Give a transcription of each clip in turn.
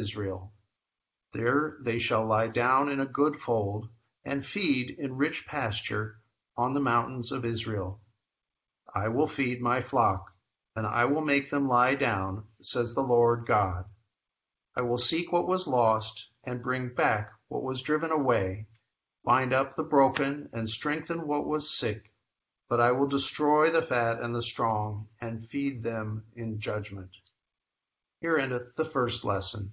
Israel. There they shall lie down in a good fold, and feed in rich pasture on the mountains of Israel. I will feed my flock, and I will make them lie down, says the Lord God. I will seek what was lost, and bring back what was driven away, bind up the broken, and strengthen what was sick. But I will destroy the fat and the strong, and feed them in judgment. Here endeth the first lesson.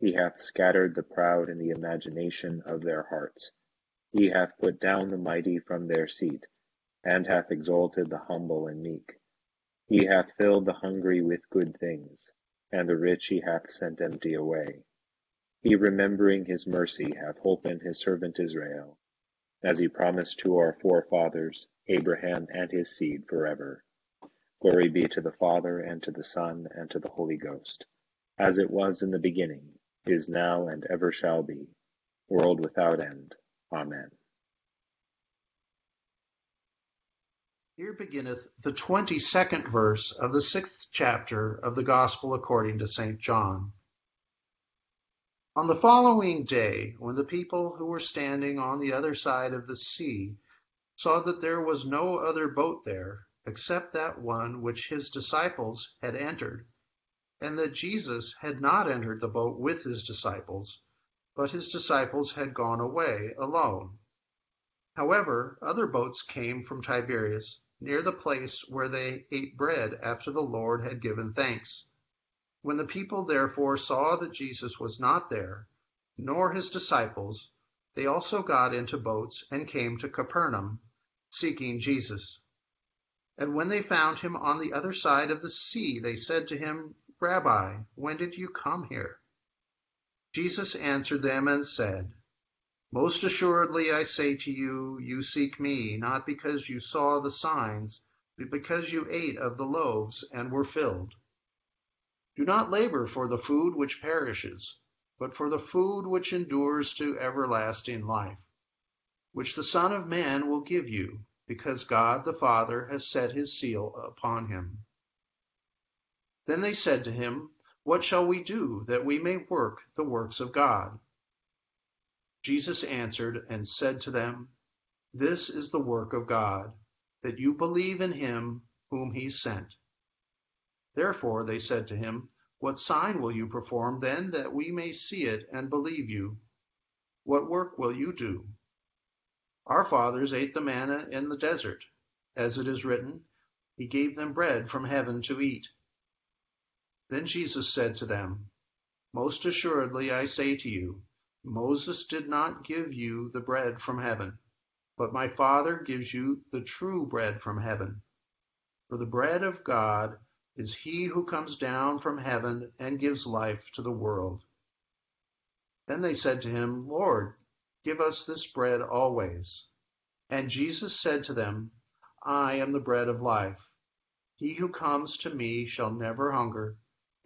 He hath scattered the proud in the imagination of their hearts. He hath put down the mighty from their seat, and hath exalted the humble and meek. He hath filled the hungry with good things, and the rich he hath sent empty away. He remembering his mercy hath holpen his servant Israel, as he promised to our forefathers, Abraham and his seed forever. Glory be to the Father, and to the Son, and to the Holy Ghost, as it was in the beginning, is now, and ever shall be, world without end. Amen. Here beginneth the twenty second verse of the sixth chapter of the Gospel according to St. John. On the following day, when the people who were standing on the other side of the sea saw that there was no other boat there, except that one which his disciples had entered, and that Jesus had not entered the boat with his disciples, but his disciples had gone away alone. However, other boats came from Tiberias near the place where they ate bread after the Lord had given thanks. When the people therefore saw that Jesus was not there, nor his disciples, they also got into boats and came to Capernaum, seeking Jesus. And when they found him on the other side of the sea, they said to him, Rabbi, when did you come here? Jesus answered them and said, Most assuredly I say to you, you seek me, not because you saw the signs, but because you ate of the loaves and were filled. Do not labor for the food which perishes, but for the food which endures to everlasting life, which the Son of Man will give you because God the Father has set his seal upon him. Then they said to him, What shall we do that we may work the works of God? Jesus answered and said to them, This is the work of God, that you believe in him whom he sent. Therefore they said to him, What sign will you perform then that we may see it and believe you? What work will you do? Our fathers ate the manna in the desert, as it is written, He gave them bread from heaven to eat. Then Jesus said to them, Most assuredly I say to you, Moses did not give you the bread from heaven, but my Father gives you the true bread from heaven. For the bread of God is he who comes down from heaven and gives life to the world. Then they said to him, Lord, Give us this bread always. And Jesus said to them, I am the bread of life. He who comes to me shall never hunger,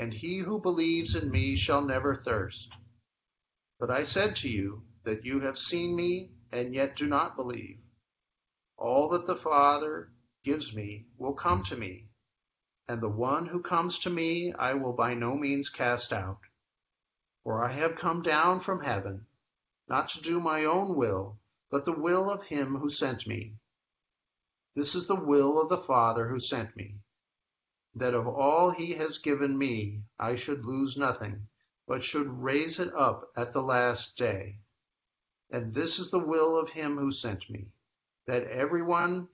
and he who believes in me shall never thirst. But I said to you that you have seen me and yet do not believe. All that the Father gives me will come to me, and the one who comes to me I will by no means cast out. For I have come down from heaven not to do my own will, but the will of him who sent me. This is the will of the Father who sent me, that of all he has given me I should lose nothing, but should raise it up at the last day. And this is the will of him who sent me, that everyone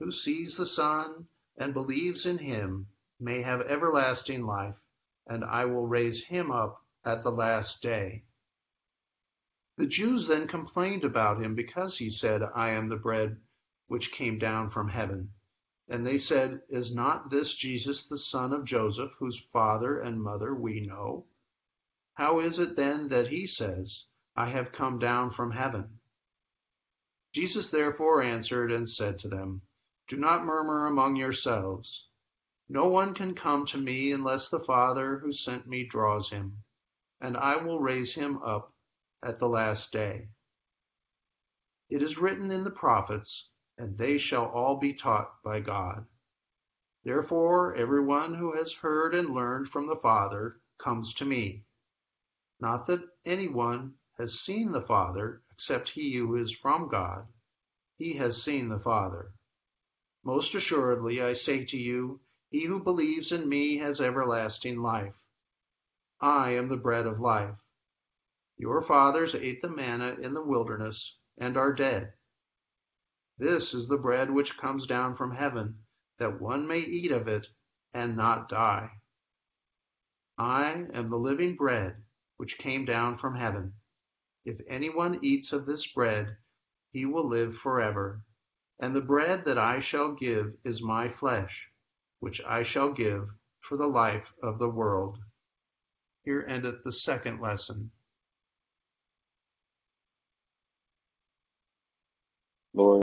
who sees the Son and believes in him may have everlasting life, and I will raise him up at the last day. The Jews then complained about him because he said, I am the bread which came down from heaven. And they said, Is not this Jesus the son of Joseph, whose father and mother we know? How is it then that he says, I have come down from heaven? Jesus therefore answered and said to them, Do not murmur among yourselves. No one can come to me unless the Father who sent me draws him, and I will raise him up at the last day. It is written in the prophets, and they shall all be taught by God. Therefore, everyone who has heard and learned from the Father comes to me. Not that anyone has seen the Father except he who is from God. He has seen the Father. Most assuredly, I say to you, he who believes in me has everlasting life. I am the bread of life. Your fathers ate the manna in the wilderness and are dead. This is the bread which comes down from heaven, that one may eat of it and not die. I am the living bread which came down from heaven. If anyone eats of this bread, he will live forever. And the bread that I shall give is my flesh, which I shall give for the life of the world. Here endeth the second lesson. Lord,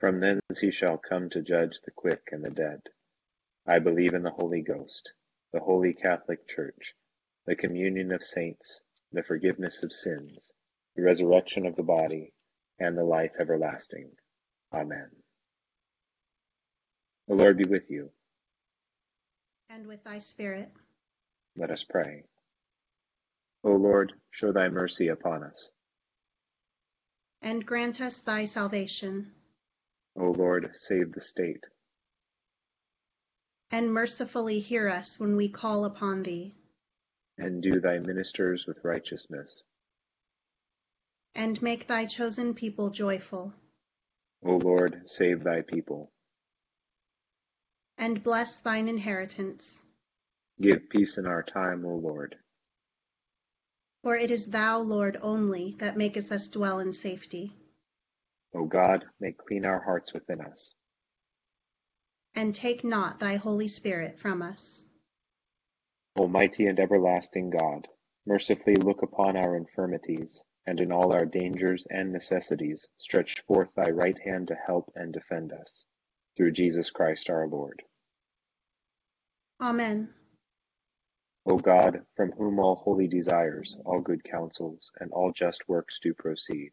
From thence he shall come to judge the quick and the dead. I believe in the Holy Ghost, the holy Catholic Church, the communion of saints, the forgiveness of sins, the resurrection of the body, and the life everlasting. Amen. The Lord be with you. And with thy spirit. Let us pray. O Lord, show thy mercy upon us. And grant us thy salvation. O Lord, save the state. And mercifully hear us when we call upon thee and do thy ministers with righteousness. And make thy chosen people joyful. O Lord, save thy people. And bless thine inheritance. Give peace in our time, O Lord. For it is thou, Lord, only, that makest us dwell in safety. O God, make clean our hearts within us. And take not thy Holy Spirit from us. Almighty and everlasting God, mercifully look upon our infirmities, and in all our dangers and necessities stretch forth thy right hand to help and defend us. Through Jesus Christ our Lord. Amen. O God, from whom all holy desires, all good counsels, and all just works do proceed,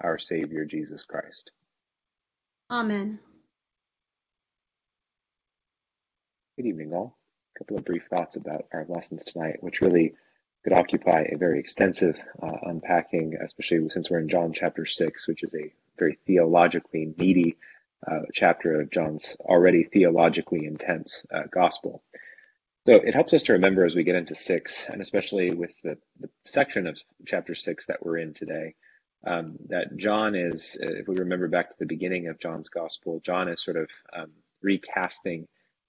our Saviour Jesus Christ. Amen. Good evening, all A couple of brief thoughts about our lessons tonight, which really could occupy a very extensive uh, unpacking, especially since we're in John chapter 6, which is a very theologically meaty uh, chapter of John's already theologically intense uh, gospel. So it helps us to remember as we get into 6, and especially with the, the section of chapter 6 that we're in today, um, that John is, uh, if we remember back to the beginning of John's gospel, John is sort of um, recasting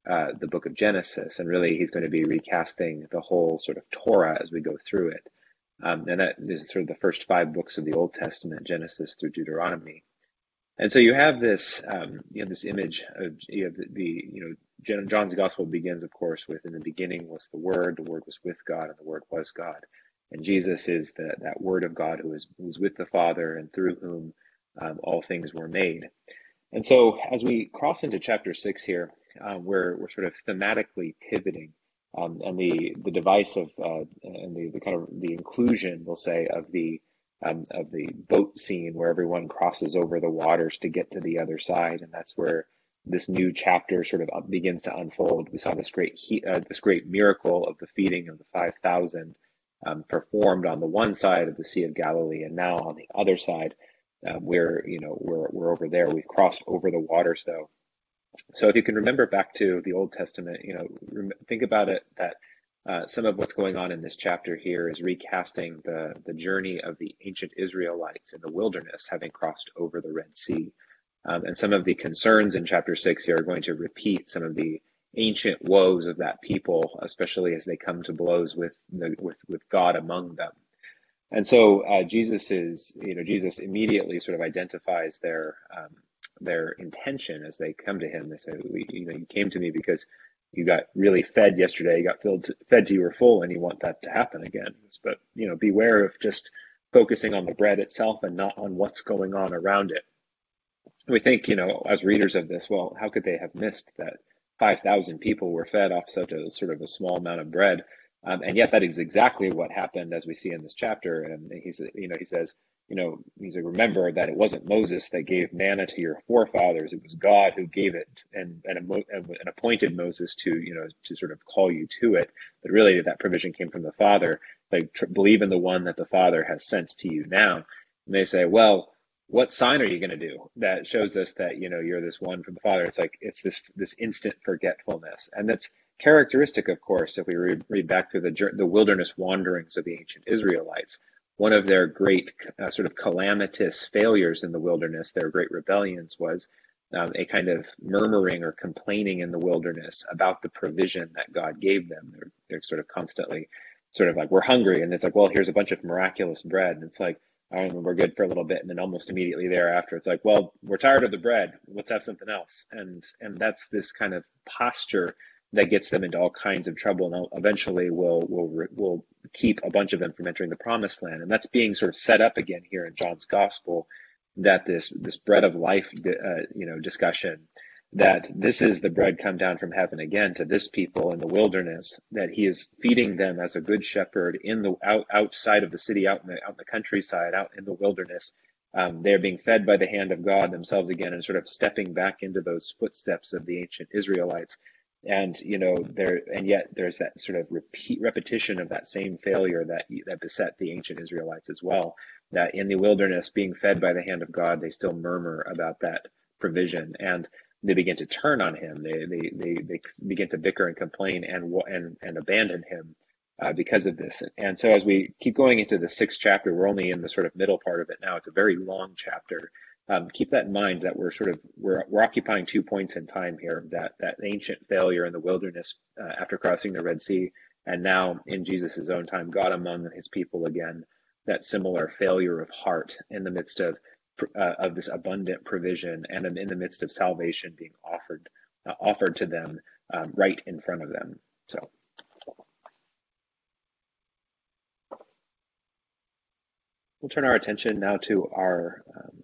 uh, the book of Genesis, and really he's going to be recasting the whole sort of Torah as we go through it. Um, and that is sort of the first five books of the Old Testament, Genesis through Deuteronomy. And so you have this, um, you know, this image of you have the, the, you know, John's gospel begins, of course, with in the beginning was the Word, the Word was with God, and the Word was God. And Jesus is the, that Word of God who is who was with the Father and through whom um, all things were made. And so as we cross into chapter six here, um, we're we're sort of thematically pivoting, um, and the the device of uh, and the, the kind of the inclusion, we'll say, of the um, of the boat scene where everyone crosses over the waters to get to the other side, and that's where this new chapter sort of begins to unfold. We saw this great uh, this great miracle of the feeding of the five thousand um, performed on the one side of the Sea of Galilee, and now on the other side, uh, we're you know we're we're over there. We've crossed over the waters though. So if you can remember back to the Old Testament, you know, think about it that uh, some of what's going on in this chapter here is recasting the, the journey of the ancient Israelites in the wilderness, having crossed over the Red Sea. Um, and some of the concerns in chapter six here are going to repeat some of the ancient woes of that people, especially as they come to blows with the, with with God among them. And so uh, Jesus is, you know, Jesus immediately sort of identifies their um, their intention as they come to him. They say, you know, you came to me because you got really fed yesterday, you got filled fed to you were full, and you want that to happen again. But you know, beware of just focusing on the bread itself and not on what's going on around it. We think, you know, as readers of this, well, how could they have missed that 5,000 people were fed off such a sort of a small amount of bread? Um, and yet that is exactly what happened as we see in this chapter. And he's, you know, he says, you know, he's like, remember that it wasn't Moses that gave manna to your forefathers. It was God who gave it and, and, and appointed Moses to, you know, to sort of call you to it. But really that provision came from the Father. Like, tr- believe in the one that the Father has sent to you now. And they say, well, what sign are you going to do that shows us that, you know, you're this one from the Father? It's like, it's this, this instant forgetfulness. And that's, characteristic, of course, if we read, read back through the, the wilderness wanderings of the ancient Israelites. One of their great uh, sort of calamitous failures in the wilderness, their great rebellions, was um, a kind of murmuring or complaining in the wilderness about the provision that God gave them. They're, they're sort of constantly sort of like, we're hungry. And it's like, well, here's a bunch of miraculous bread. And it's like, right, we're good for a little bit. And then almost immediately thereafter, it's like, well, we're tired of the bread. Let's have something else. And, and that's this kind of posture that gets them into all kinds of trouble and eventually will will will keep a bunch of them from entering the promised land and that's being sort of set up again here in John's gospel that this this bread of life uh, you know discussion that this is the bread come down from heaven again to this people in the wilderness that he is feeding them as a good shepherd in the out outside of the city out in the out in the countryside out in the wilderness. Um, they're being fed by the hand of God themselves again and sort of stepping back into those footsteps of the ancient Israelites. And you know there and yet there's that sort of repeat repetition of that same failure that that beset the ancient Israelites as well that in the wilderness being fed by the hand of God they still murmur about that provision. And they begin to turn on him. They they they, they begin to bicker and complain and and and abandon him uh, because of this. And so as we keep going into the sixth chapter we're only in the sort of middle part of it now. It's a very long chapter. Um, keep that in mind that we're sort of we're, we're occupying two points in time here that that ancient failure in the wilderness uh, after crossing the red sea and now in jesus' own time god among his people again that similar failure of heart in the midst of uh, of this abundant provision and in the midst of salvation being offered uh, offered to them um, right in front of them so we'll turn our attention now to our um,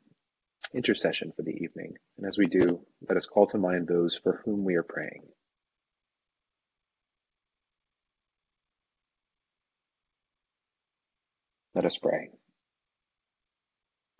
intercession for the evening, and as we do, let us call to mind those for whom we are praying. Let us pray.